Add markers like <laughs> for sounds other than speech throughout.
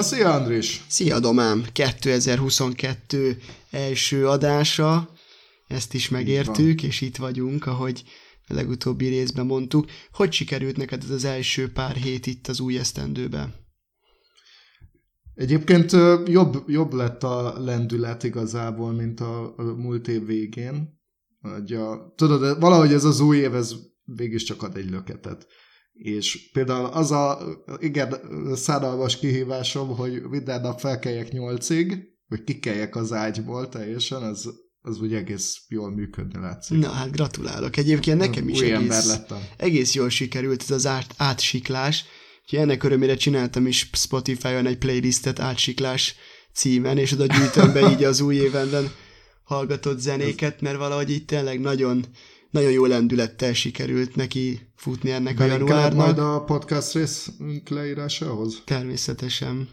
Na szia Andris! Szia Domám! 2022 első adása, ezt is megértük, és itt vagyunk, ahogy a legutóbbi részben mondtuk. Hogy sikerült neked ez az első pár hét itt az új esztendőben? Egyébként jobb, jobb lett a lendület igazából, mint a, a múlt év végén. A, tudod, valahogy ez az új év, ez végig csak ad egy löketet. És például az a, igen, szánalmas kihívásom, hogy minden nap felkeljek nyolcig, hogy kikeljek az ágyból teljesen, az, az úgy egész jól működni látszik. Na hát gratulálok. Egyébként nekem is Új egész, lettem. egész jól sikerült ez az át, átsiklás. Úgyhogy ennek örömére csináltam is Spotify-on egy playlistet átsiklás címen, és oda gyűjtöm be <laughs> így az új évenden hallgatott zenéket, mert valahogy itt tényleg nagyon, nagyon jó lendülettel sikerült neki futni ennek a Belinkeled januárnak. majd a podcast rész leírásához? Természetesen.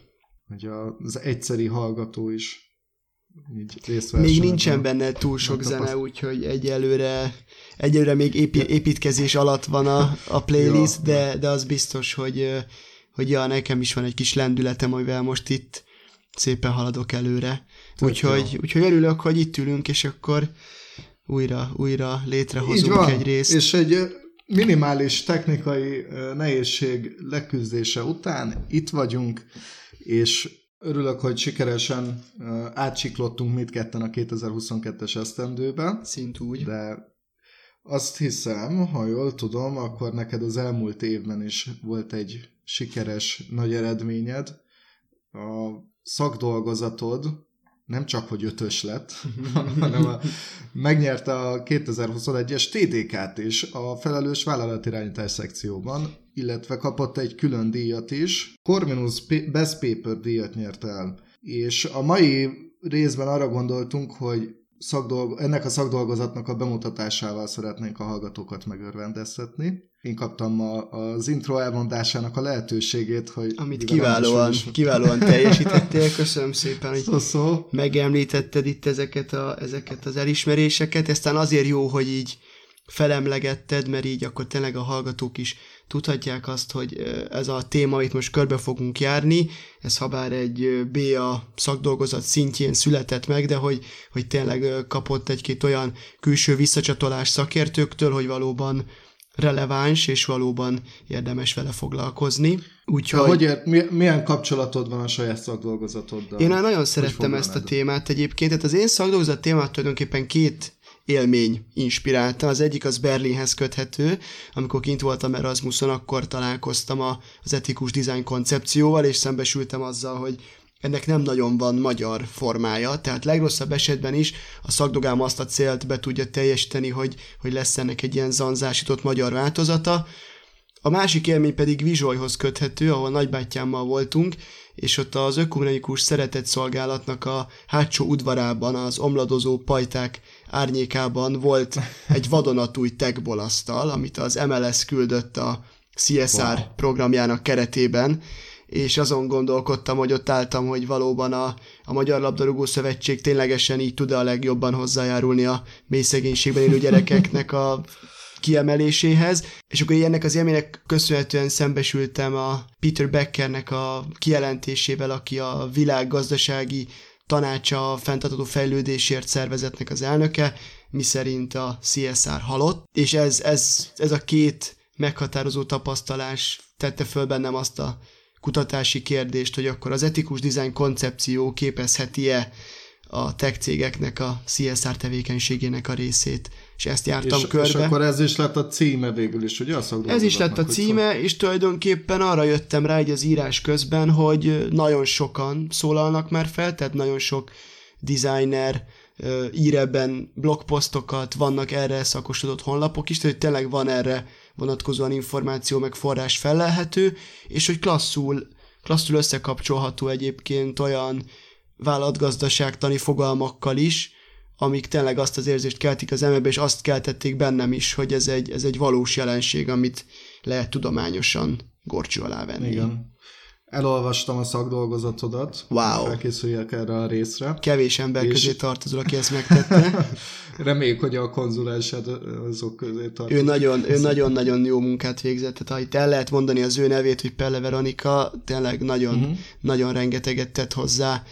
Hogy az egyszeri hallgató is így részt Még nincsen benne túl sok Megtapaszt- zene, úgyhogy egyelőre, egyelőre még épi, építkezés alatt van a, a playlist, Ja. de, de az biztos, hogy, hogy ja, nekem is van egy kis lendületem, amivel most itt szépen haladok előre. Tök Úgyhogy, jó. úgyhogy örülök, hogy itt ülünk, és akkor újra, újra létrehozunk egy részt. és egy minimális technikai nehézség leküzdése után itt vagyunk, és örülök, hogy sikeresen átsiklottunk mindketten a 2022-es esztendőbe, Szint úgy. de azt hiszem, ha jól tudom, akkor neked az elmúlt évben is volt egy sikeres nagy eredményed. A szakdolgozatod nem csak, hogy ötös lett, <laughs> hanem a, megnyerte a 2021-es TDK-t is a felelős vállalatirányítás szekcióban, illetve kapott egy külön díjat is. Corvinus Best Paper díjat nyert el. És a mai részben arra gondoltunk, hogy szakdolgo- ennek a szakdolgozatnak a bemutatásával szeretnénk a hallgatókat megörvendeztetni. Én kaptam a, az intro elmondásának a lehetőségét, hogy... Amit kiválóan, is- kiválóan teljesítettél, <laughs> köszönöm szépen, hogy Szó, szó. megemlítetted itt ezeket, a, ezeket az elismeréseket, aztán azért jó, hogy így felemlegetted, mert így akkor tényleg a hallgatók is tudhatják azt, hogy ez a téma, amit most körbe fogunk járni, ez habár egy BA szakdolgozat szintjén született meg, de hogy, hogy tényleg kapott egy-két olyan külső visszacsatolás szakértőktől, hogy valóban releváns, és valóban érdemes vele foglalkozni. Úgyhogy... Hogy, mi, milyen kapcsolatod van a saját szakdolgozatoddal? Én nagyon szerettem ezt a témát egyébként, tehát az én szakdolgozat témát tulajdonképpen két élmény inspirálta. Az egyik az Berlinhez köthető, amikor kint voltam Erasmuson, akkor találkoztam a, az etikus design koncepcióval, és szembesültem azzal, hogy ennek nem nagyon van magyar formája, tehát legrosszabb esetben is a szakdogám azt a célt be tudja teljesíteni, hogy, hogy lesz ennek egy ilyen zanzásított magyar változata, a másik élmény pedig Vizsolyhoz köthető, ahol nagybátyámmal voltunk, és ott az ökumenikus szeretett szolgálatnak a hátsó udvarában, az omladozó pajták árnyékában volt egy vadonatúj tegbolasztal, amit az MLS küldött a CSR Wow. programjának keretében, és azon gondolkodtam, hogy ott álltam, hogy valóban a, a Magyar Labdarúgó Szövetség ténylegesen így tud a legjobban hozzájárulni a mély szegénységben élő gyerekeknek a kiemeléséhez, és akkor ennek az élménynek köszönhetően szembesültem a Peter Beckernek a kijelentésével, aki a világgazdasági tanácsa a fenntartható fejlődésért szervezetnek az elnöke, miszerint a CSR halott, és ez, ez, ez a két meghatározó tapasztalás tette föl bennem azt a kutatási kérdést, hogy akkor az etikus dizájn koncepció képezheti-e a tech cégeknek a CSR tevékenységének a részét, és ezt jártam és, körbe. és akkor ez is lett a címe végül is, ugye a Ez is lett a hogy címe, és tulajdonképpen arra jöttem rá egy az írás közben, hogy nagyon sokan szólalnak már fel, tehát nagyon sok designer ír ebben blogposztokat, vannak erre szakosodott honlapok is, tehát tényleg van erre vonatkozóan információ, meg forrás felelhető, és hogy klasszul, klasszul összekapcsolható egyébként olyan vállalatgazdaságtani fogalmakkal is, amik tényleg azt az érzést keltik az emberbe, és azt keltették bennem is, hogy ez egy, ez egy valós jelenség, amit lehet tudományosan gorcső alá venni. Igen. Elolvastam a szakdolgozatodat, Wow. felkészüljek erre a részre. Kevés ember És- közé tartozol, aki ezt megtette. <laughs> Reméljük, hogy a konzulensed azok közé tart. Ő nagyon, ő nagyon-nagyon jó munkát végzett, tehát ha itt el lehet mondani az ő nevét, hogy Pelle Veronika, tényleg nagyon, uh-huh. nagyon rengeteget tett hozzá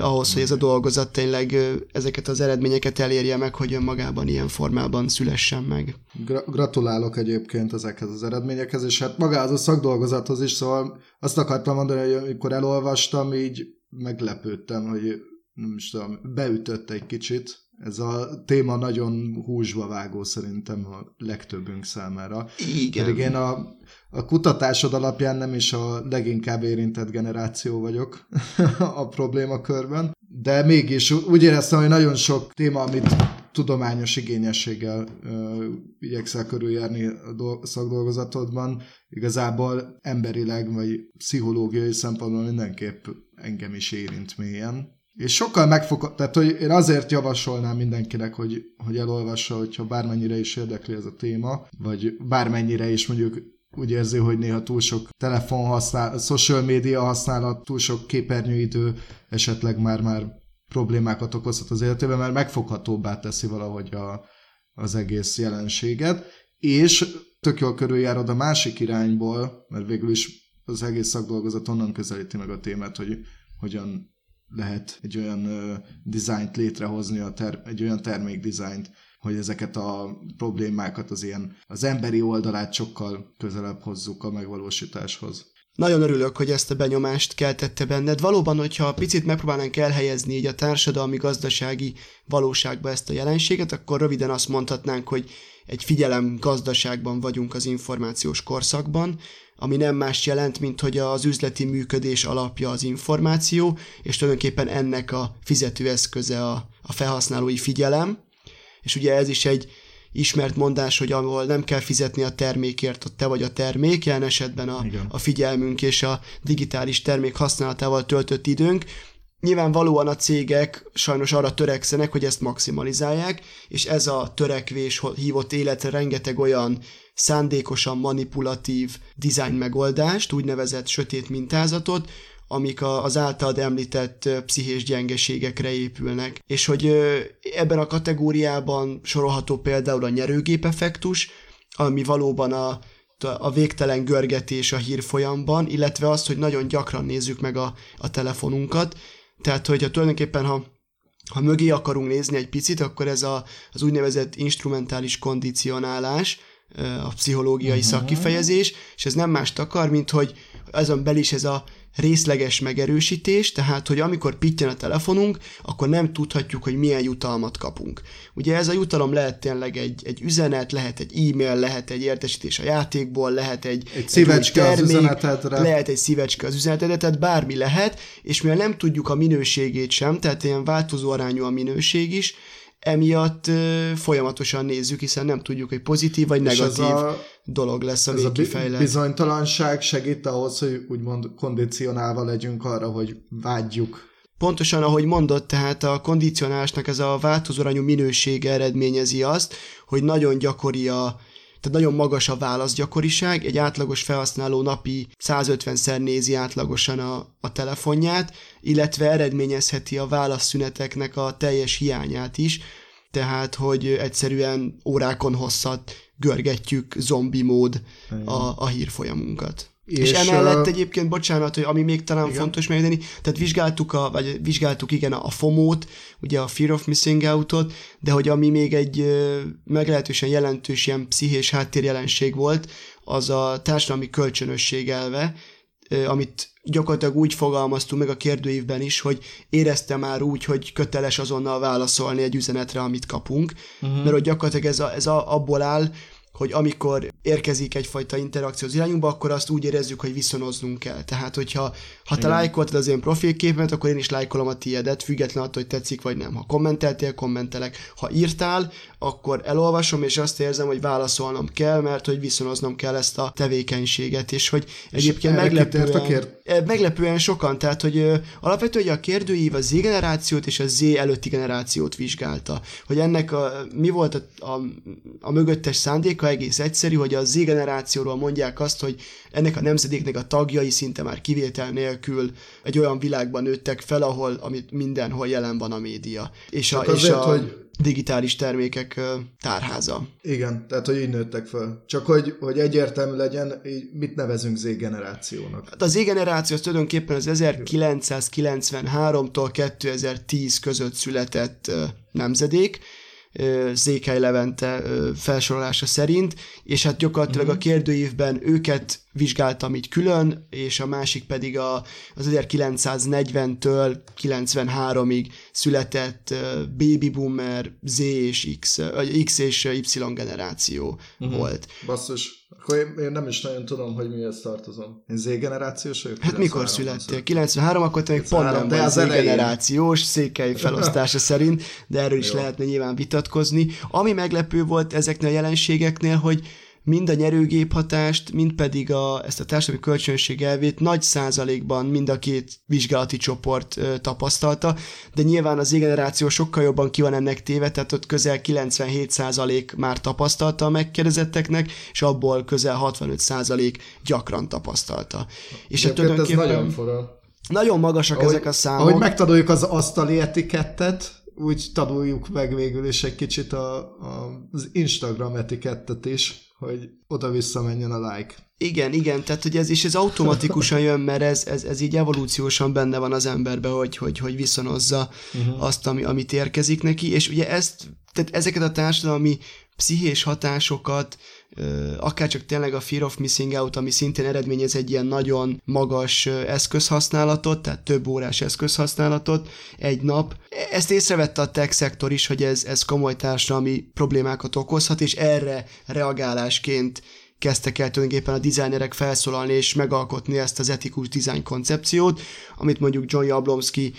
ahhoz, hogy ez a dolgozat tényleg eh, ezeket az eredményeket elérje meg, hogy önmagában ilyen formában szülessen meg. Gra- gratulálok egyébként ezekhez az eredményekhez, és hát magához a szakdolgozathoz is, szóval azt akartam mondani, hogy amikor elolvastam, így meglepődtem, hogy nem is tudom, beütött egy kicsit. Ez a téma nagyon húsba vágó szerintem a legtöbbünk számára. Igen. Pedig én a, a kutatásod alapján nem is a leginkább érintett generáció vagyok <laughs> a problémakörben, de mégis úgy éreztem, hogy nagyon sok téma, amit tudományos igényességgel ö, igyekszel körüljárni a szakdolgozatodban, igazából emberileg vagy pszichológiai szempontból mindenképp engem is érint mélyen. És sokkal megfog... Tehát, hogy én azért javasolnám mindenkinek, hogy, hogy elolvassa, hogyha bármennyire is érdekli ez a téma, vagy bármennyire is mondjuk úgy érzi, hogy néha túl sok telefon használ, social média használat, túl sok képernyőidő esetleg már-már problémákat okozhat az életében, mert megfoghatóbbá teszi valahogy a, az egész jelenséget, és tök jól körüljárod a másik irányból, mert végül is az egész szakdolgozat onnan közelíti meg a témát, hogy hogyan lehet egy olyan uh, dizájnt létrehozni, a ter- egy olyan termékdizájnt, hogy ezeket a problémákat, az ilyen az emberi oldalát sokkal közelebb hozzuk a megvalósításhoz. Nagyon örülök, hogy ezt a benyomást keltette benned. Valóban, hogyha picit megpróbálnánk elhelyezni így a társadalmi, gazdasági valóságba ezt a jelenséget, akkor röviden azt mondhatnánk, hogy egy figyelem gazdaságban vagyunk az információs korszakban, ami nem más jelent, mint hogy az üzleti működés alapja az információ, és tulajdonképpen ennek a fizetőeszköze a, a felhasználói figyelem. És ugye ez is egy ismert mondás, hogy ahol nem kell fizetni a termékért, ott te vagy a termék, jelen esetben a, a figyelmünk és a digitális termék használatával töltött időnk. Nyilvánvalóan a cégek sajnos arra törekszenek, hogy ezt maximalizálják, és ez a törekvés hívott életre rengeteg olyan szándékosan manipulatív design megoldást, úgynevezett sötét mintázatot, amik az általad említett pszichés gyengeségekre épülnek. És hogy ebben a kategóriában sorolható például a nyerőgép effektus, ami valóban a, a végtelen görgetés a hírfolyamban, illetve azt, hogy nagyon gyakran nézzük meg a, a telefonunkat. Tehát, hogy ha tulajdonképpen, ha ha mögé akarunk nézni egy picit, akkor ez a, az úgynevezett instrumentális kondicionálás, a pszichológiai uh-huh. szakkifejezés, és ez nem mást akar, mint hogy azon belül is ez a részleges megerősítés, tehát hogy amikor pittyen a telefonunk, akkor nem tudhatjuk, hogy milyen jutalmat kapunk. Ugye ez a jutalom lehet tényleg egy, egy üzenet, lehet egy e-mail, lehet egy értesítés a játékból, lehet egy, egy szívecske egy termék, az üzenetedre. Lehet egy szívecske az üzenetedre, tehát bármi lehet, és mivel nem tudjuk a minőségét sem, tehát ilyen változó arányú a minőség is, emiatt ö, folyamatosan nézzük, hiszen nem tudjuk, hogy pozitív vagy negatív a, dolog lesz a végkifejlet. Ez a bizonytalanság segít ahhoz, hogy úgymond kondicionálva legyünk arra, hogy vágyjuk. Pontosan, ahogy mondott, tehát a kondicionálásnak ez a változórányú minősége eredményezi azt, hogy nagyon gyakori a, tehát nagyon magas a válaszgyakoriság, egy átlagos felhasználó napi 150-szer nézi átlagosan a, a telefonját, illetve eredményezheti a válaszszüneteknek a teljes hiányát is, tehát hogy egyszerűen órákon hosszat görgetjük zombi mód a, a hírfolyamunkat. És, és emellett uh, egyébként, bocsánat, hogy ami még talán igen. fontos megjegyzni, tehát vizsgáltuk, a, vagy vizsgáltuk igen a FOMO-t, ugye a Fear of Missing Out-ot, de hogy ami még egy meglehetősen jelentős ilyen pszichés háttérjelenség volt, az a társadalmi kölcsönösség elve, amit gyakorlatilag úgy fogalmaztunk meg a kérdőívben is, hogy érezte már úgy, hogy köteles azonnal válaszolni egy üzenetre, amit kapunk, uh-huh. mert hogy gyakorlatilag ez, a, ez a, abból áll, hogy amikor érkezik egyfajta interakció az irányunkba, akkor azt úgy érezzük, hogy viszonoznunk kell. Tehát, hogyha ha te lájkoltad az én profilképemet, akkor én is lájkolom a tiédet, független attól, hogy tetszik vagy nem. Ha kommenteltél, kommentelek. Ha írtál, akkor elolvasom, és azt érzem, hogy válaszolnom kell, mert hogy viszonoznom kell ezt a tevékenységet, és hogy és egyébként meglepően, a kér... E, meglepően sokan, tehát hogy alapvetően hogy a kérdőív a Z generációt és a Z előtti generációt vizsgálta. Hogy ennek a, mi volt a, a, a mögöttes szándéka egész egyszerű, hogy a Z generációról mondják azt, hogy ennek a nemzedéknek a tagjai szinte már kivétel nélkül egy olyan világban nőttek fel, ahol amit mindenhol jelen van a média. És Csak a, azért, és a, hogy digitális termékek tárháza. Igen, tehát hogy így nőttek fel. Csak hogy, hogy egyértelmű legyen, így mit nevezünk Z-generációnak? Hát a Z-generáció az tulajdonképpen az 1993-tól 2010 között született nemzedék, Zékely Levente felsorolása szerint, és hát gyakorlatilag a kérdőívben őket vizsgáltam így külön, és a másik pedig a, az 1940-től 93-ig született baby boomer Z és X, X és Y generáció uh-huh. volt. Basszus, akkor én, én nem is nagyon tudom, hogy mihez tartozom. Én Z-generációs vagyok? Hát mikor születtél? 93, akkor te még pont nem vagy Z-generációs székely felosztása szerint, de erről is Jó. lehetne nyilván vitatkozni. Ami meglepő volt ezeknél a jelenségeknél, hogy mind a nyerőgép hatást, mind pedig a, ezt a társadalmi kölcsönösség elvét nagy százalékban mind a két vizsgálati csoport ö, tapasztalta, de nyilván az generáció sokkal jobban ki van ennek téve, tehát ott közel 97 százalék már tapasztalta a megkérdezetteknek, és abból közel 65 százalék gyakran tapasztalta. És hát tulajdonképpen... Ez nagyon fura. Nagyon magasak ahogy, ezek a számok. Ahogy megtanuljuk az asztali etikettet, úgy tanuljuk meg végül is egy kicsit a, a, az Instagram etikettet is hogy oda-vissza menjen a like. Igen, igen, tehát hogy ez is ez automatikusan jön, mert ez, ez, ez így evolúciósan benne van az emberbe, hogy, hogy, hogy viszonozza uh-huh. azt, ami, amit érkezik neki, és ugye ezt, tehát ezeket a társadalmi pszichés hatásokat, akár csak tényleg a Fear of Missing Out, ami szintén eredményez egy ilyen nagyon magas eszközhasználatot, tehát több órás eszközhasználatot egy nap. Ezt észrevette a tech szektor is, hogy ez, ez komoly társadalmi problémákat okozhat, és erre reagálásként kezdtek el tulajdonképpen a designerek felszólalni és megalkotni ezt az etikus design koncepciót, amit mondjuk John Jablonski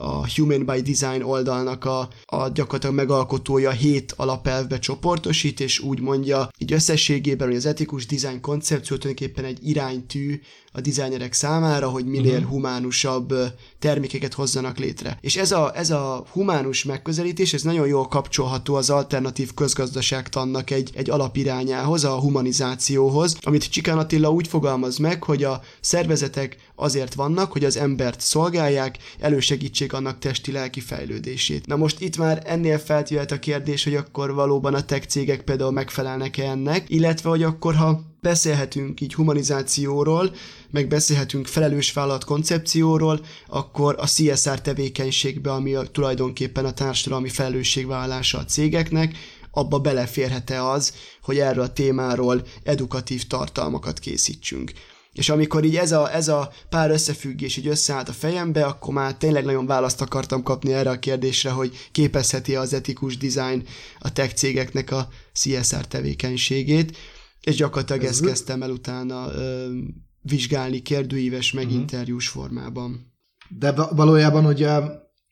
a Human by Design oldalnak a, a gyakorlatilag megalkotója hét alapelvbe csoportosít, és úgy mondja, így összességében, hogy az etikus design koncepció tulajdonképpen egy iránytű a designerek számára, hogy minél uh-huh. humánusabb termékeket hozzanak létre. És ez a, ez a humánus megközelítés, ez nagyon jól kapcsolható az alternatív közgazdaságtannak egy, egy alapirányához, a humanizációhoz, amit Csikán Attila úgy fogalmaz meg, hogy a szervezetek azért vannak, hogy az embert szolgálják, elősegítsék annak testi-lelki fejlődését. Na most itt már ennél feltűhet a kérdés, hogy akkor valóban a tech cégek például megfelelnek-e ennek, illetve hogy akkor ha beszélhetünk így humanizációról, meg beszélhetünk felelős vállalat koncepcióról, akkor a CSR tevékenységbe, ami a, tulajdonképpen a társadalmi felelősségvállalása a cégeknek, abba beleférhet-e az, hogy erről a témáról edukatív tartalmakat készítsünk. És amikor így ez a, ez a pár összefüggés így összeállt a fejembe, akkor már tényleg nagyon választ akartam kapni erre a kérdésre, hogy képezheti az etikus design a tech cégeknek a CSR tevékenységét, és gyakorlatilag ez ezt kezdtem el utána ö, vizsgálni kérdőíves, meg uh-huh. interjús formában. De valójában ugye,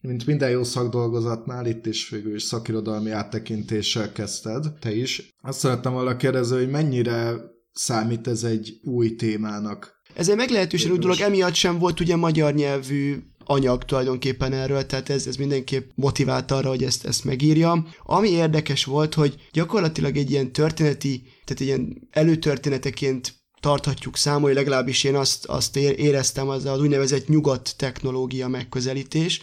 mint minden jó szakdolgozatnál, itt is végül is szakirodalmi áttekintéssel kezdted, te is. Azt szerettem volna kérdezni, hogy mennyire számít ez egy új témának? Ez egy meglehetősen új dolog, emiatt sem volt ugye magyar nyelvű anyag tulajdonképpen erről, tehát ez, ez mindenképp motivált arra, hogy ezt, ezt megírja. Ami érdekes volt, hogy gyakorlatilag egy ilyen történeti, tehát ilyen előtörténeteként tarthatjuk számol, hogy legalábbis én azt, azt éreztem, az az úgynevezett nyugat technológia megközelítés,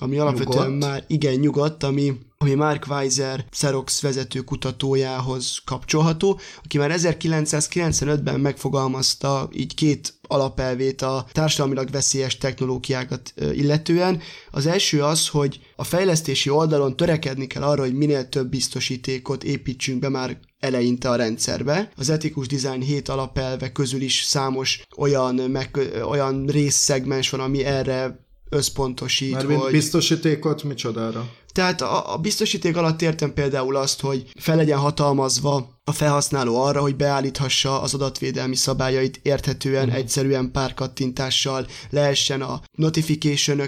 ami alapvetően nyugodt. már igen nyugodt, ami, ami Mark Weiser Xerox vezető kutatójához kapcsolható, aki már 1995-ben megfogalmazta így két alapelvét a társadalmilag veszélyes technológiákat illetően. Az első az, hogy a fejlesztési oldalon törekedni kell arra, hogy minél több biztosítékot építsünk be már eleinte a rendszerbe. Az etikus design 7 alapelve közül is számos olyan, meg, olyan részszegmens van, ami erre összpontosít. Mert hogy... biztosítékot micsodára? Tehát a, a biztosíték alatt értem például azt, hogy fel legyen hatalmazva a felhasználó arra, hogy beállíthassa az adatvédelmi szabályait érthetően, mm. egyszerűen pár kattintással, lehessen a notification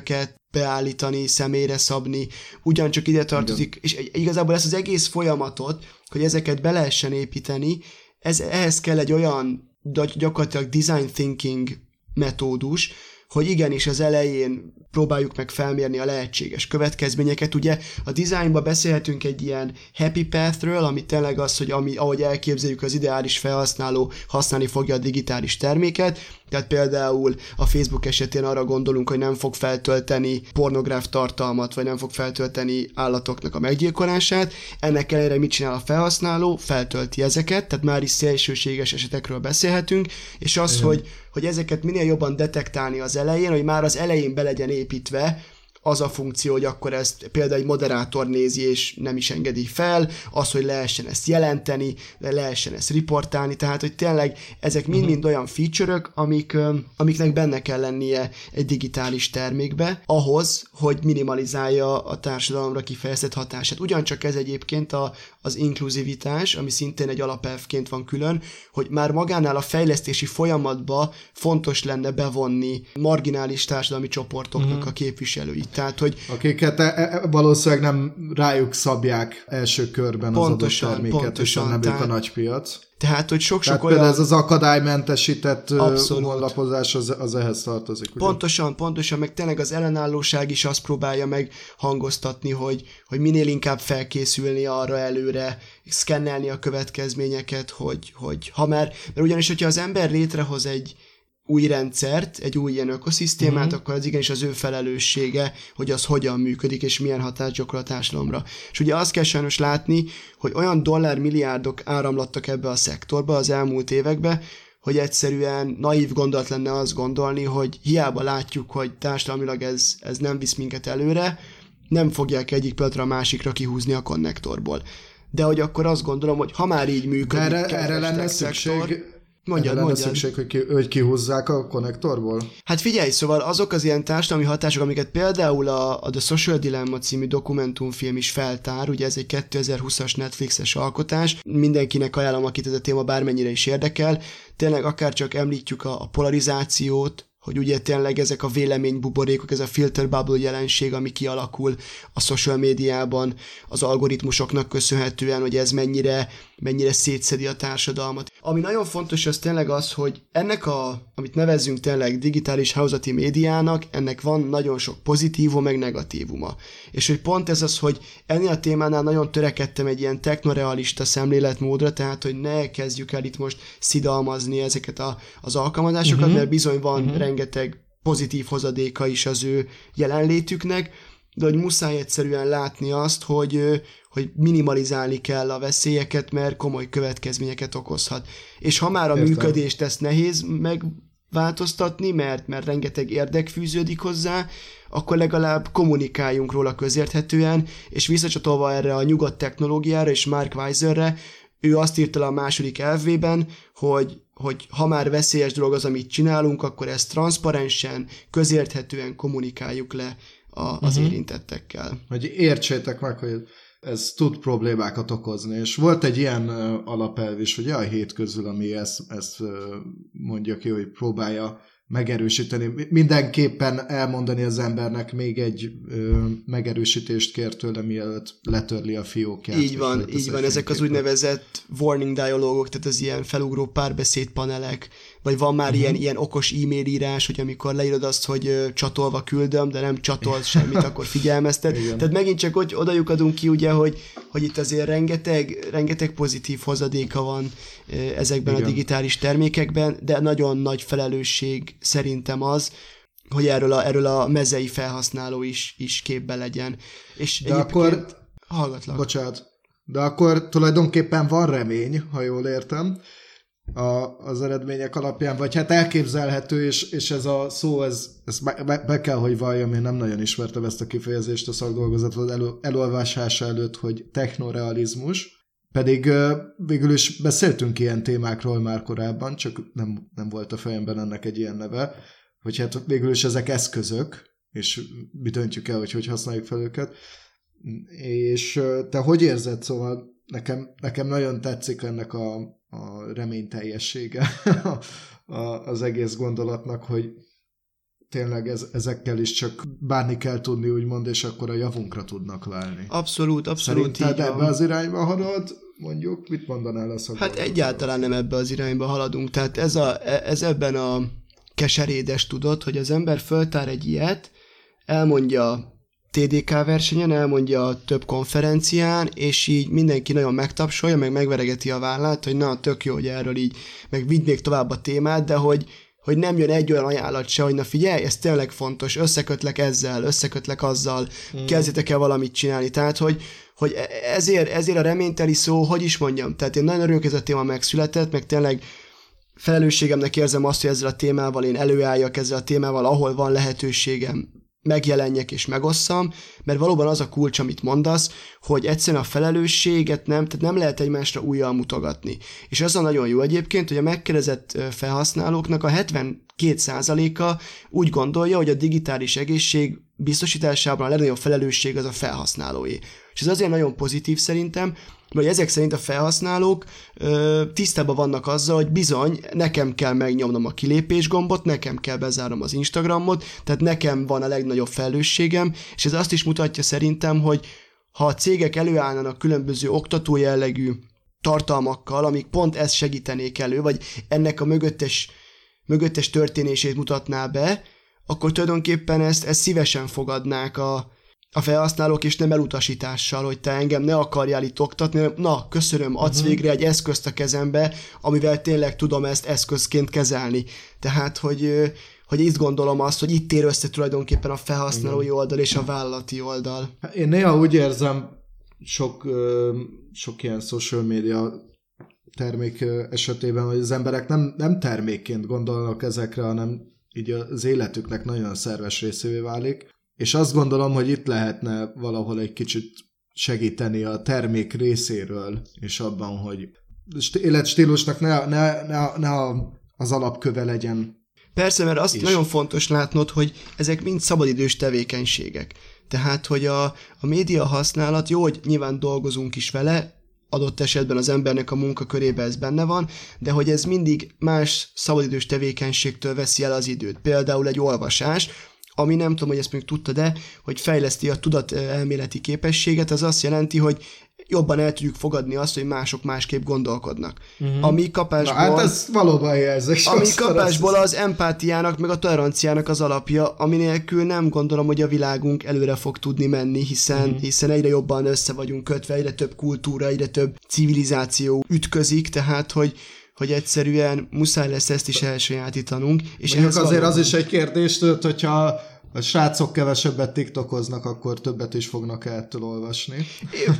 beállítani, személyre szabni, ugyancsak ide tartozik, Igen. és igazából ezt az egész folyamatot, hogy ezeket be lehessen építeni, ez, ehhez kell egy olyan gyakorlatilag design thinking metódus, hogy igenis az elején próbáljuk meg felmérni a lehetséges következményeket. Ugye a designban beszélhetünk egy ilyen happy pathről, ami tényleg az, hogy ami, ahogy elképzeljük az ideális felhasználó használni fogja a digitális terméket, Tehát például a Facebook esetén arra gondolunk, hogy nem fog feltölteni pornográf tartalmat, vagy nem fog feltölteni állatoknak a meggyilkolását. Ennek ellenére mit csinál a felhasználó? Feltölti ezeket, tehát már is szélsőséges esetekről beszélhetünk, és az, Igen. hogy, hogy ezeket minél jobban detektálni az elején, hogy már az elején be legyen építve, az a funkció, hogy akkor ezt például egy moderátor nézi, és nem is engedi fel, az, hogy lehessen ezt jelenteni, lehessen ezt riportálni, tehát, hogy tényleg ezek mind-mind uh-huh. olyan feature-ök, amik, amiknek benne kell lennie egy digitális termékbe, ahhoz, hogy minimalizálja a társadalomra kifejezett hatását. Ugyancsak ez egyébként a, az inkluzivitás, ami szintén egy alapelvként van külön, hogy már magánál a fejlesztési folyamatba fontos lenne bevonni marginális társadalmi csoportoknak uh-huh. a képviselőit. Tehát, hogy... Akiket e, e, valószínűleg nem rájuk szabják első körben pontosan, az adott terméket, pontosan, hiszen nem tehát... a nagypiac. Tehát, hogy sok-sok olyan... ez az akadálymentesített Abszolút. honlapozás az, az ehhez tartozik. Ugye? Pontosan, pontosan, meg tényleg az ellenállóság is azt próbálja meg hangoztatni, hogy, hogy minél inkább felkészülni arra előre, szkennelni a következményeket, hogy, hogy ha már, mert ugyanis, hogyha az ember létrehoz egy, új rendszert, egy új ilyen ökoszisztémát, mm-hmm. akkor az igenis az ő felelőssége, hogy az hogyan működik, és milyen hatást gyakorol a társadalomra. És ugye azt kell sajnos látni, hogy olyan dollármilliárdok áramlattak ebbe a szektorba az elmúlt évekbe, hogy egyszerűen naív gondolat lenne azt gondolni, hogy hiába látjuk, hogy társadalmilag ez, ez nem visz minket előre, nem fogják egyik pillanatra a másikra kihúzni a konnektorból. De hogy akkor azt gondolom, hogy ha már így működik, erre, erre lenne szükség, szektor, Mondjad, lenne mondjad. szükség, hogy, ki, hogy kihúzzák a konnektorból? Hát figyelj, szóval azok az ilyen társadalmi hatások, amiket például a, a The Social Dilemma című dokumentumfilm is feltár, ugye ez egy 2020-as Netflixes alkotás, mindenkinek ajánlom, akit ez a téma bármennyire is érdekel, tényleg akár csak említjük a, a polarizációt, hogy ugye tényleg ezek a véleménybuborékok, ez a filter bubble jelenség, ami kialakul a social médiában, az algoritmusoknak köszönhetően, hogy ez mennyire, mennyire szétszedi a társadalmat. Ami nagyon fontos, az tényleg az, hogy ennek a, amit nevezzünk tényleg digitális házati médiának, ennek van nagyon sok pozitívum, meg negatívuma. És hogy pont ez az, hogy ennél a témánál nagyon törekedtem egy ilyen technorealista szemléletmódra, tehát hogy ne kezdjük el itt most szidalmazni ezeket a, az alkalmazásokat, uh-huh. mert bizony van uh-huh rengeteg pozitív hozadéka is az ő jelenlétüknek, de hogy muszáj egyszerűen látni azt, hogy, hogy minimalizálni kell a veszélyeket, mert komoly következményeket okozhat. És ha már a Értem. működést ezt nehéz megváltoztatni, mert, mert rengeteg érdek fűződik hozzá, akkor legalább kommunikáljunk róla közérthetően, és visszacsatolva erre a nyugodt technológiára és Mark Weiserre, ő azt írta le a második elvében, hogy hogy ha már veszélyes dolog az, amit csinálunk, akkor ezt transzparensen, közérthetően kommunikáljuk le a, az uh-huh. érintettekkel. Hogy értsétek meg, hogy ez tud problémákat okozni, és volt egy ilyen alapelv is, ugye a hét közül, ami ezt, ezt mondja ki, hogy próbálja megerősíteni. Mindenképpen elmondani az embernek még egy ö, megerősítést kér tőle, mielőtt letörli a fiókját. Így van, így van. Ezek az úgynevezett warning dialogok, tehát az ilyen felugró párbeszédpanelek, vagy van már uh-huh. ilyen, ilyen okos e-mail írás, hogy amikor leírod azt, hogy ö, csatolva küldöm, de nem csatol semmit, akkor figyelmeztet. Igen. Tehát megint csak hogy oda adunk ki, ugye, hogy, hogy itt azért rengeteg, rengeteg pozitív hozadéka van ö, ezekben Igen. a digitális termékekben, de nagyon nagy felelősség szerintem az, hogy erről a, erről a mezei felhasználó is, is képbe legyen. És de akkor, hallgatlak. Bocsánat. De akkor tulajdonképpen van remény, ha jól értem, a, az eredmények alapján, vagy hát elképzelhető, és, és ez a szó, ez, ez be, be kell, hogy valljam, én nem nagyon ismertem ezt a kifejezést a szakdolgozatod elő, elolvasása előtt, hogy technorealizmus, pedig végül is beszéltünk ilyen témákról már korábban, csak nem, nem volt a fejemben ennek egy ilyen neve, hogy hát végül is ezek eszközök, és mi döntjük el, hogy hogy használjuk fel őket. És te hogy érzed, szóval nekem, nekem nagyon tetszik ennek a, a reményteljessége <laughs> az egész gondolatnak, hogy tényleg ez, ezekkel is csak bárni kell tudni, úgymond, és akkor a javunkra tudnak válni. Abszolút, abszolút Szerinted ebbe az irányba halad, mondjuk, mit mondanál a Hát egyáltalán nem ebbe az irányba haladunk, tehát ez, a, ez ebben a keserédes tudod, hogy az ember föltár egy ilyet, elmondja TDK versenyen, elmondja több konferencián, és így mindenki nagyon megtapsolja, meg megveregeti a vállát, hogy na, tök jó, hogy erről így, meg még tovább a témát, de hogy hogy nem jön egy olyan ajánlat se, hogy na figyelj, ez tényleg fontos, összekötlek ezzel, összekötlek azzal, mm. kezdjetek el valamit csinálni. Tehát, hogy, hogy ezért, ezért a reményteli szó, hogy is mondjam, tehát én nagyon örülök, ez a téma megszületett, meg tényleg felelősségemnek érzem azt, hogy ezzel a témával én előálljak ezzel a témával, ahol van lehetőségem, megjelenjek és megosszam, mert valóban az a kulcs, amit mondasz, hogy egyszerűen a felelősséget nem, tehát nem lehet egymásra újjal mutogatni. És az a nagyon jó egyébként, hogy a megkérdezett felhasználóknak a 72%-a úgy gondolja, hogy a digitális egészség biztosításában a legnagyobb felelősség az a felhasználói. És ez azért nagyon pozitív szerintem, vagy ezek szerint a felhasználók ö, tisztában vannak azzal, hogy bizony, nekem kell megnyomnom a kilépés gombot, nekem kell bezárnom az Instagramot, tehát nekem van a legnagyobb felelősségem, és ez azt is mutatja szerintem, hogy ha a cégek előállnának különböző oktató jellegű tartalmakkal, amik pont ezt segítenék elő, vagy ennek a mögöttes, mögöttes történését mutatná be, akkor tulajdonképpen ezt, ezt szívesen fogadnák a, a felhasználók, és nem elutasítással, hogy te engem ne akarjál itt oktatni, na, köszönöm, adsz uh-huh. végre egy eszközt a kezembe, amivel tényleg tudom ezt eszközként kezelni. Tehát, hogy, hogy itt gondolom azt, hogy itt ér össze tulajdonképpen a felhasználói Igen. oldal és a vállalati oldal. Én néha úgy érzem, sok, sok ilyen social media termék esetében, hogy az emberek nem, nem termékként gondolnak ezekre, hanem így az életüknek nagyon szerves részévé válik és azt gondolom, hogy itt lehetne valahol egy kicsit segíteni a termék részéről, és abban, hogy életstílusnak ne, ne, ne, ne az alapköve legyen. Persze, mert azt és... nagyon fontos látnod, hogy ezek mind szabadidős tevékenységek. Tehát, hogy a, a média használat, jó, hogy nyilván dolgozunk is vele, adott esetben az embernek a munkakörébe ez benne van, de hogy ez mindig más szabadidős tevékenységtől veszi el az időt. Például egy olvasás, ami nem tudom, hogy ezt még tudta, de hogy fejleszti a tudat elméleti képességet, az azt jelenti, hogy jobban el tudjuk fogadni azt, hogy mások másképp gondolkodnak. Uh-huh. Ami kapásból... Na, hát ez valóban jelzés. Ami kapásból az empátiának, meg a toleranciának az alapja, ami nélkül nem gondolom, hogy a világunk előre fog tudni menni, hiszen, uh-huh. hiszen egyre jobban össze vagyunk kötve, egyre több kultúra, egyre több civilizáció ütközik, tehát, hogy hogy egyszerűen muszáj lesz ezt is elsajátítanunk. És ehhez azért valami... az is egy kérdés, hogyha a srácok kevesebbet tiktokoznak, akkor többet is fognak ettől olvasni.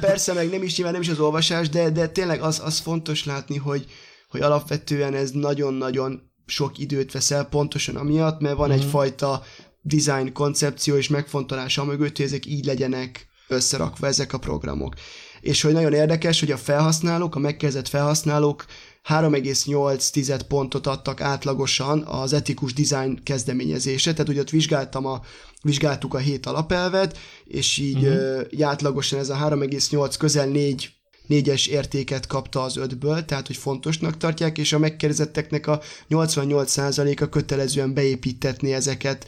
Persze, meg nem is nyilván nem is az olvasás, de, de tényleg az, az fontos látni, hogy, hogy alapvetően ez nagyon-nagyon sok időt veszel pontosan amiatt, mert van mm. egyfajta design koncepció és megfontolása mögött, hogy ezek így legyenek összerakva ezek a programok. És hogy nagyon érdekes, hogy a felhasználók, a megkezdett felhasználók 3,8 pontot adtak átlagosan az etikus design kezdeményezése, tehát ugye ott vizsgáltam a, vizsgáltuk a hét alapelvet, és így uh-huh. uh, átlagosan ez a 3,8 közel 4 négyes értéket kapta az ötből, tehát hogy fontosnak tartják, és a megkérdezetteknek a 88%-a kötelezően beépítetni ezeket.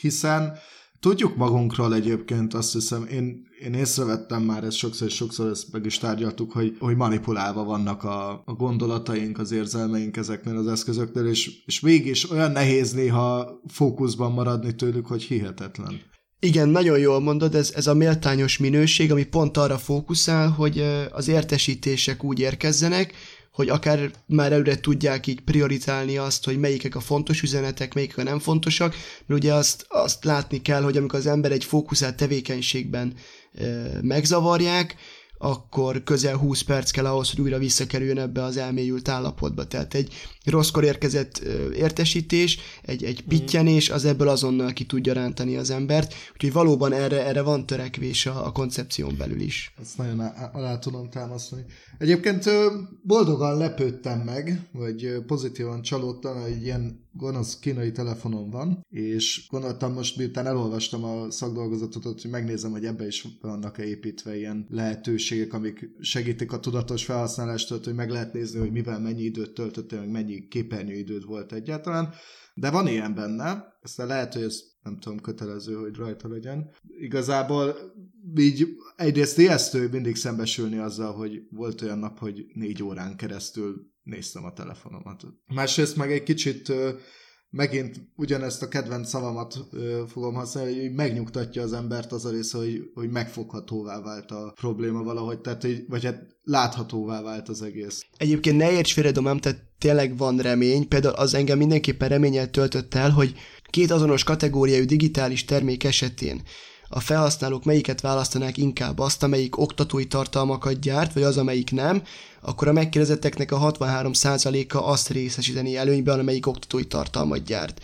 Hiszen tudjuk magunkról egyébként, azt hiszem, én én észrevettem már ezt sokszor, és sokszor ezt meg is tárgyaltuk, hogy, hogy manipulálva vannak a, a gondolataink, az érzelmeink ezeknél az eszközöknél, és, és mégis olyan nehéz néha fókuszban maradni tőlük, hogy hihetetlen. Igen, nagyon jól mondod, ez, ez a méltányos minőség, ami pont arra fókuszál, hogy az értesítések úgy érkezzenek, hogy akár már előre tudják így prioritálni azt, hogy melyikek a fontos üzenetek, melyikek a nem fontosak, mert ugye azt, azt látni kell, hogy amikor az ember egy fókuszált tevékenységben megzavarják, akkor közel 20 perc kell ahhoz, hogy újra visszakerüljön ebbe az elmélyült állapotba. Tehát egy rosszkor érkezett értesítés, egy, egy mhm. pittyenés, az ebből azonnal ki tudja rántani az embert, úgyhogy valóban erre, erre van törekvés a, a koncepción belül is. Ezt nagyon alá tudom támasztani. Egyébként boldogan lepődtem meg, vagy pozitívan csalódtam, hogy egy ilyen gonosz kínai telefonom van, és gondoltam most, miután elolvastam a szakdolgozatot, hogy megnézem, hogy ebbe is vannak-e építve ilyen lehetőségek, amik segítik a tudatos felhasználást, hogy meg lehet nézni, hogy mivel mennyi időt töltöttél, meg mennyi képernyőidőd volt egyáltalán. De van ilyen benne, aztán lehet, hogy ez nem tudom, kötelező, hogy rajta legyen. Igazából így egyrészt ijesztő mindig szembesülni azzal, hogy volt olyan nap, hogy négy órán keresztül néztem a telefonomat. Másrészt meg egy kicsit megint ugyanezt a kedvenc szavamat ö, fogom használni, hogy megnyugtatja az embert az a része, hogy, hogy megfoghatóvá vált a probléma valahogy, tehát, hogy, vagy hát láthatóvá vált az egész. Egyébként ne érts félre, Domám, tehát tényleg van remény, például az engem mindenképpen reményel töltött el, hogy két azonos kategóriájú digitális termék esetén a felhasználók melyiket választanák inkább azt, amelyik oktatói tartalmakat gyárt, vagy az, amelyik nem, akkor a megkérdezetteknek a 63%-a azt részesíteni előnyben, amelyik oktatói tartalmat gyárt.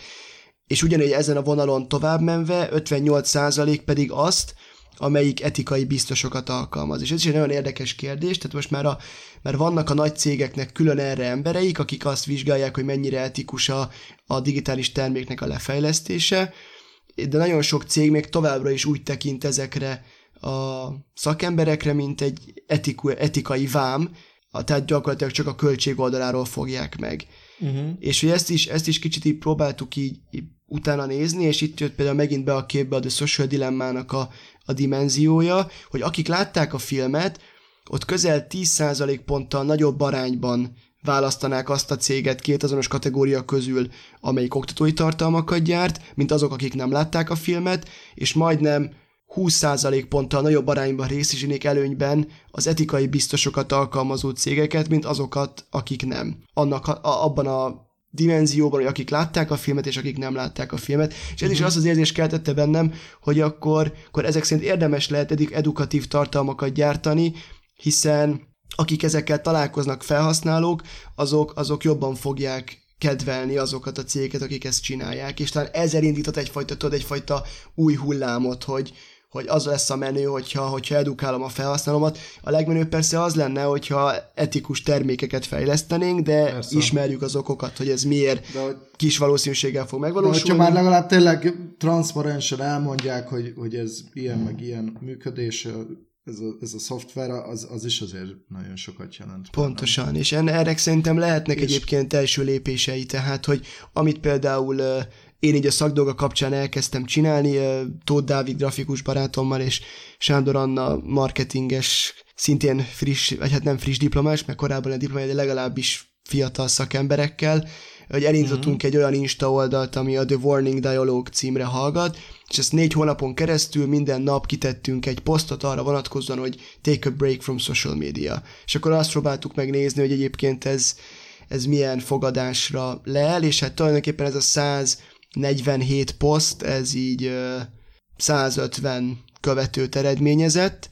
És ugyanígy ezen a vonalon tovább menve 58% pedig azt, amelyik etikai biztosokat alkalmaz. És ez is egy nagyon érdekes kérdés, tehát most már, a, már vannak a nagy cégeknek külön erre embereik, akik azt vizsgálják, hogy mennyire etikus a, a digitális terméknek a lefejlesztése, de nagyon sok cég még továbbra is úgy tekint ezekre a szakemberekre, mint egy etiku, etikai vám, tehát gyakorlatilag csak a költség oldaláról fogják meg. Uh-huh. És hogy ezt is, ezt is kicsit így próbáltuk így, így utána nézni, és itt jött például megint be a képbe a The Social Dilemmának a, a dimenziója, hogy akik látták a filmet, ott közel 10% ponttal nagyobb arányban választanák azt a céget két azonos kategória közül, amelyik oktatói tartalmakat gyárt, mint azok, akik nem látták a filmet, és majdnem 20% ponttal nagyobb arányban részesítik előnyben az etikai biztosokat alkalmazó cégeket, mint azokat, akik nem. Annak a, abban a dimenzióban, hogy akik látták a filmet, és akik nem látták a filmet, és ez is mhm. azt az érzést keltette bennem, hogy akkor, akkor ezek szerint érdemes lehet eddig edukatív tartalmakat gyártani, hiszen akik ezekkel találkoznak felhasználók, azok, azok jobban fogják kedvelni azokat a cégeket, akik ezt csinálják, és talán ez elindított egyfajta, tudod, egyfajta új hullámot, hogy, hogy az lesz a menő, hogyha, hogyha edukálom a felhasználómat. A legmenőbb persze az lenne, hogyha etikus termékeket fejlesztenénk, de persze. ismerjük az okokat, hogy ez miért de, hogy, kis valószínűséggel fog megvalósulni. De már legalább tényleg transzparensen elmondják, hogy, hogy ez ilyen hmm. meg ilyen működés, ez a, ez a szoftver, az, az is azért nagyon sokat jelent. Pontosan, nem? és ennek szerintem lehetnek és... egyébként első lépései, tehát, hogy amit például én így a szakdolga kapcsán elkezdtem csinálni, Tóth Dávid grafikus barátommal, és Sándor Anna marketinges, szintén friss, vagy hát nem friss diplomás, mert korábban a diplomás, de legalábbis fiatal szakemberekkel, hogy elindítottunk uh-huh. egy olyan Insta oldalt, ami a The Warning Dialogue címre hallgat, és ezt négy hónapon keresztül minden nap kitettünk egy posztot arra vonatkozóan, hogy take a break from social media. És akkor azt próbáltuk megnézni, hogy egyébként ez, ez milyen fogadásra leel, és hát tulajdonképpen ez a 147 poszt, ez így 150 követőt eredményezett,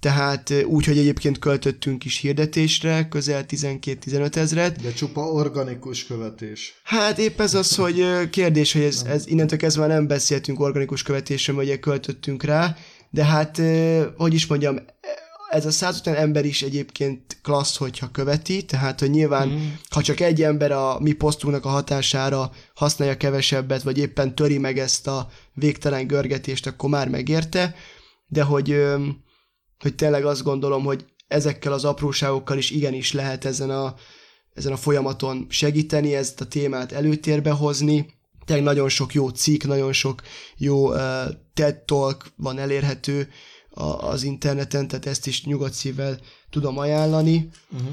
tehát úgy, hogy egyébként költöttünk is hirdetésre, közel 12-15 ezret. De csupa organikus követés. Hát épp ez az, hogy kérdés, hogy ez, ez innentől kezdve nem beszéltünk organikus követésről, hogy költöttünk rá, de hát, hogy is mondjam, ez a 150 ember is egyébként klassz, hogyha követi, tehát, hogy nyilván, mm. ha csak egy ember a mi posztunknak a hatására használja kevesebbet, vagy éppen töri meg ezt a végtelen görgetést, akkor már megérte, de hogy hogy tényleg azt gondolom, hogy ezekkel az apróságokkal is igenis lehet ezen a, ezen a folyamaton segíteni, ezt a témát előtérbe hozni. Tényleg nagyon sok jó cikk, nagyon sok jó uh, TED Talk van elérhető a, az interneten, tehát ezt is nyugodt szívvel tudom ajánlani. Uh-huh.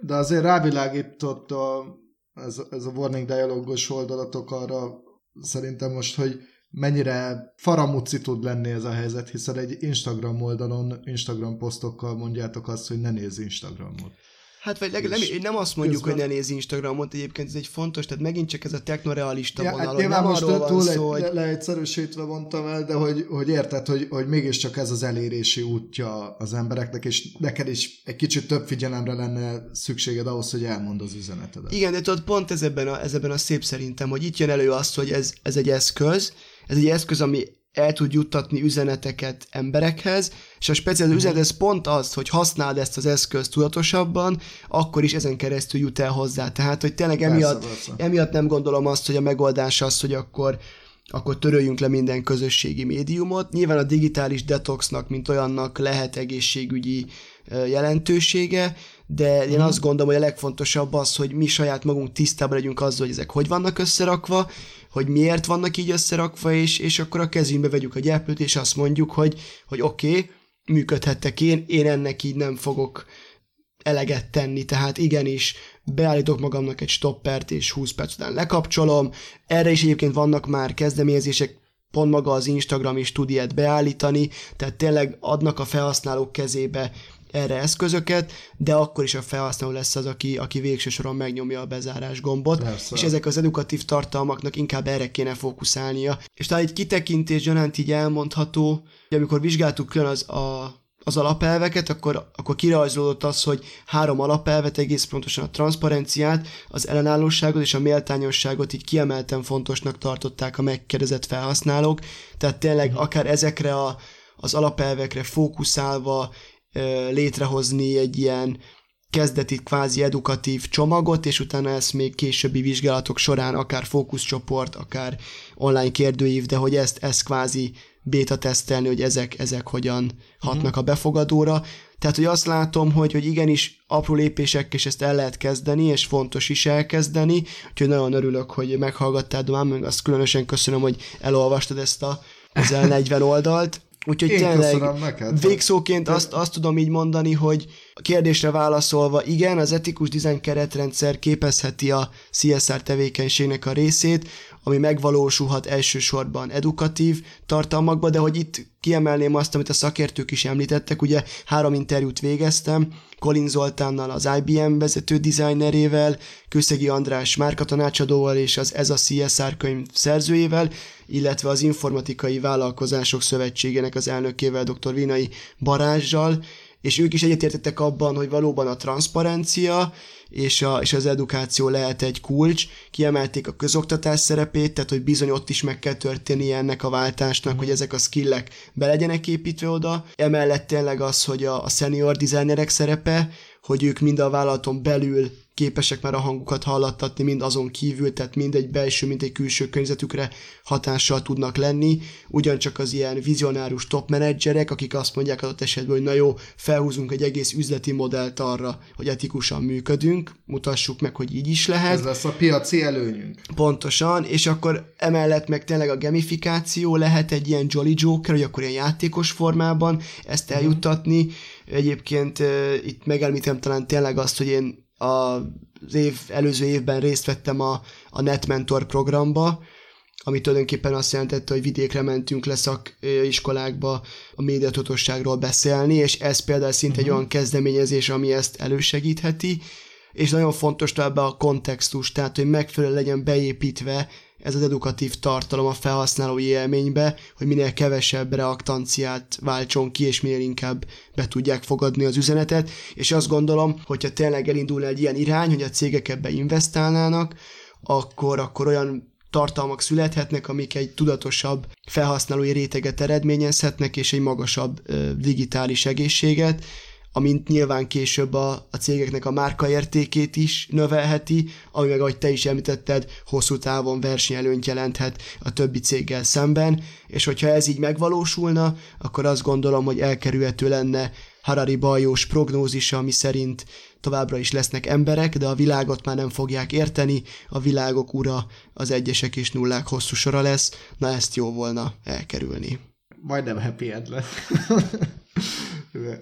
De azért rávilágított a, ez, ez a Warning Dialogos oldalatok arra szerintem most, hogy mennyire faramuci tud lenni ez a helyzet, hiszen egy Instagram oldalon, Instagram posztokkal mondjátok azt, hogy ne nézz Instagramot. Hát vagy legalább nem, nem azt mondjuk, közben... hogy ne nézz Instagramot, egyébként ez egy fontos, tehát megint csak ez a technorealista ja, vonal, hát nem most arról túl van szó, hogy... leegyszerűsítve mondtam el, de hogy, hogy érted, hogy, hogy mégiscsak ez az elérési útja az embereknek, és neked is egy kicsit több figyelemre lenne szükséged ahhoz, hogy elmond az üzenetedet. Igen, de tudod, pont ez ebben a, ez ebben a szép szerintem, hogy itt jön elő azt, hogy ez, ez egy eszköz, ez egy eszköz, ami el tud juttatni üzeneteket emberekhez, és a speciális üzenet ez pont az, hogy használd ezt az eszközt tudatosabban, akkor is ezen keresztül jut el hozzá. Tehát, hogy tényleg emiatt, persze, persze. emiatt nem gondolom azt, hogy a megoldás az, hogy akkor akkor töröljünk le minden közösségi médiumot. Nyilván a digitális detoxnak, mint olyannak lehet egészségügyi jelentősége, de én mm. azt gondolom, hogy a legfontosabb az, hogy mi saját magunk tisztában legyünk azzal, hogy ezek hogy vannak összerakva, hogy miért vannak így összerakva, és, és akkor a kezünkbe vegyük a gyáplőt, és azt mondjuk, hogy, hogy oké, okay, működhettek én, én ennek így nem fogok eleget tenni, tehát igenis beállítok magamnak egy stoppert, és 20 perc után lekapcsolom. Erre is egyébként vannak már kezdeményezések, pont maga az Instagram is tud ilyet beállítani, tehát tényleg adnak a felhasználók kezébe erre eszközöket, de akkor is a felhasználó lesz az, aki, aki végső soron megnyomja a bezárás gombot, Persze. és ezek az edukatív tartalmaknak inkább erre kéne fókuszálnia. És talán egy kitekintés gyanánt így elmondható, hogy amikor vizsgáltuk külön az, a, az alapelveket, akkor, akkor kirajzolódott az, hogy három alapelvet, egész pontosan a transzparenciát, az ellenállóságot és a méltányosságot így kiemelten fontosnak tartották a megkérdezett felhasználók, tehát tényleg akár ezekre a, az alapelvekre fókuszálva létrehozni egy ilyen kezdeti kvázi edukatív csomagot, és utána ezt még későbbi vizsgálatok során akár fókuszcsoport, akár online kérdőív, de hogy ezt, ezt kvázi béta tesztelni, hogy ezek, ezek hogyan hatnak a befogadóra. Tehát, hogy azt látom, hogy, hogy igenis apró lépésekkel és ezt el lehet kezdeni, és fontos is elkezdeni, úgyhogy nagyon örülök, hogy meghallgattál, Domán, meg azt különösen köszönöm, hogy elolvastad ezt a közel 40 oldalt. Úgyhogy Én tényleg neked, végszóként azt, azt tudom így mondani, hogy a kérdésre válaszolva, igen, az etikus design keretrendszer képezheti a CSR tevékenységnek a részét, ami megvalósulhat elsősorban edukatív tartalmakba, de hogy itt kiemelném azt, amit a szakértők is említettek, ugye három interjút végeztem, Colin Zoltánnal, az IBM vezető designerével, Kőszegi András márkatanácsadóval és az Ez a CSR könyv szerzőjével, illetve az Informatikai Vállalkozások Szövetségének az elnökével, dr. Vinai Barázsjal, és ők is egyetértettek abban, hogy valóban a transzparencia és, a, és az edukáció lehet egy kulcs. Kiemelték a közoktatás szerepét, tehát hogy bizony ott is meg kell történnie ennek a váltásnak, mm. hogy ezek a skillek be legyenek építve oda. Emellett tényleg az, hogy a, a senior designerek szerepe, hogy ők mind a vállalaton belül képesek már a hangukat hallattatni, mind azon kívül, tehát mind egy belső, mind egy külső környezetükre hatással tudnak lenni. Ugyancsak az ilyen vizionárus top menedzserek, akik azt mondják adott esetben, hogy na jó, felhúzunk egy egész üzleti modellt arra, hogy etikusan működünk, mutassuk meg, hogy így is lehet. Ez lesz a piaci előnyünk. Pontosan, és akkor emellett meg tényleg a gamifikáció lehet egy ilyen Jolly Joker, hogy akkor ilyen játékos formában ezt mhm. eljuttatni. Egyébként itt megelmítem talán tényleg azt, hogy én az év, előző évben részt vettem a, a NetMentor programba, ami tulajdonképpen azt jelentette, hogy vidékre mentünk le szakiskolákba a médiatotosságról beszélni, és ez például szinte uh-huh. egy mhm. olyan kezdeményezés, ami ezt elősegítheti, és nagyon fontos továbbá a kontextus, tehát hogy megfelelően legyen beépítve ez az edukatív tartalom a felhasználói élménybe, hogy minél kevesebb reaktanciát váltson ki, és minél inkább be tudják fogadni az üzenetet, és azt gondolom, hogyha tényleg elindulna egy ilyen irány, hogy a cégek ebbe investálnának, akkor, akkor olyan tartalmak születhetnek, amik egy tudatosabb felhasználói réteget eredményezhetnek, és egy magasabb digitális egészséget, amint nyilván később a, a cégeknek a márkaértékét is növelheti, ami meg, ahogy te is említetted, hosszú távon versenyelőnyt jelenthet a többi céggel szemben, és hogyha ez így megvalósulna, akkor azt gondolom, hogy elkerülhető lenne Harari Bajós prognózisa, ami szerint továbbra is lesznek emberek, de a világot már nem fogják érteni, a világok ura az egyesek és nullák hosszú sora lesz, na ezt jó volna elkerülni. Majdnem happy end lett. <laughs>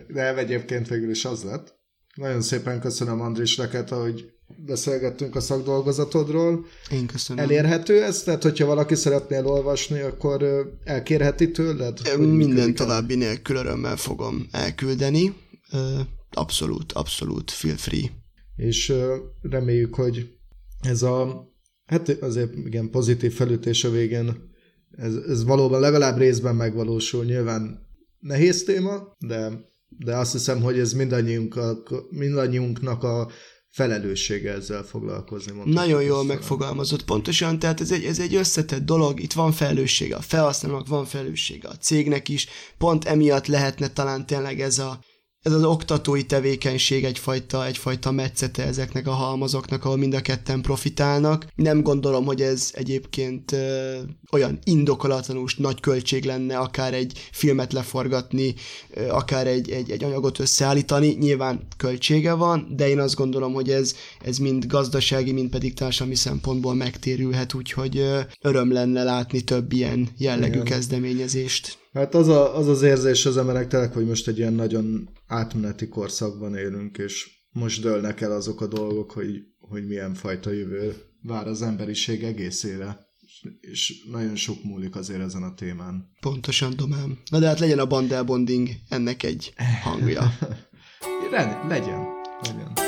de egyébként végül is az lett. Nagyon szépen köszönöm Andris neked, hogy beszélgettünk a szakdolgozatodról. Én köszönöm. Elérhető ez? Tehát, hogyha valaki szeretné elolvasni, akkor elkérheti tőled? Minden további nélkül örömmel fogom elküldeni. Abszolút, abszolút feel free. És reméljük, hogy ez a, hát azért igen, pozitív felütés a végén, ez, ez valóban legalább részben megvalósul. Nyilván nehéz téma, de, de azt hiszem, hogy ez mindannyiunknak a felelőssége ezzel foglalkozni. Nagyon jól megfogalmazott, pontosan, tehát ez egy, ez egy összetett dolog, itt van felelőssége, a felhasználónak van felelőssége, a cégnek is, pont emiatt lehetne talán tényleg ez a, ez az oktatói tevékenység egyfajta, egyfajta metszete ezeknek a halmazoknak, ahol mind a ketten profitálnak. Nem gondolom, hogy ez egyébként ö, olyan indokolatlanul nagy költség lenne, akár egy filmet leforgatni, ö, akár egy, egy, egy anyagot összeállítani. Nyilván költsége van, de én azt gondolom, hogy ez, ez mind gazdasági, mind pedig társadalmi szempontból megtérülhet, úgyhogy ö, öröm lenne látni több ilyen jellegű Igen. kezdeményezést. Hát az, a, az az érzés az emberek tényleg, hogy most egy ilyen nagyon átmeneti korszakban élünk, és most dőlnek el azok a dolgok, hogy, hogy milyen fajta jövő vár az emberiség egészére. És nagyon sok múlik azért ezen a témán. Pontosan, Domám. Na de hát legyen a Bandel Bonding ennek egy hangja. <laughs> Len, legyen. legyen.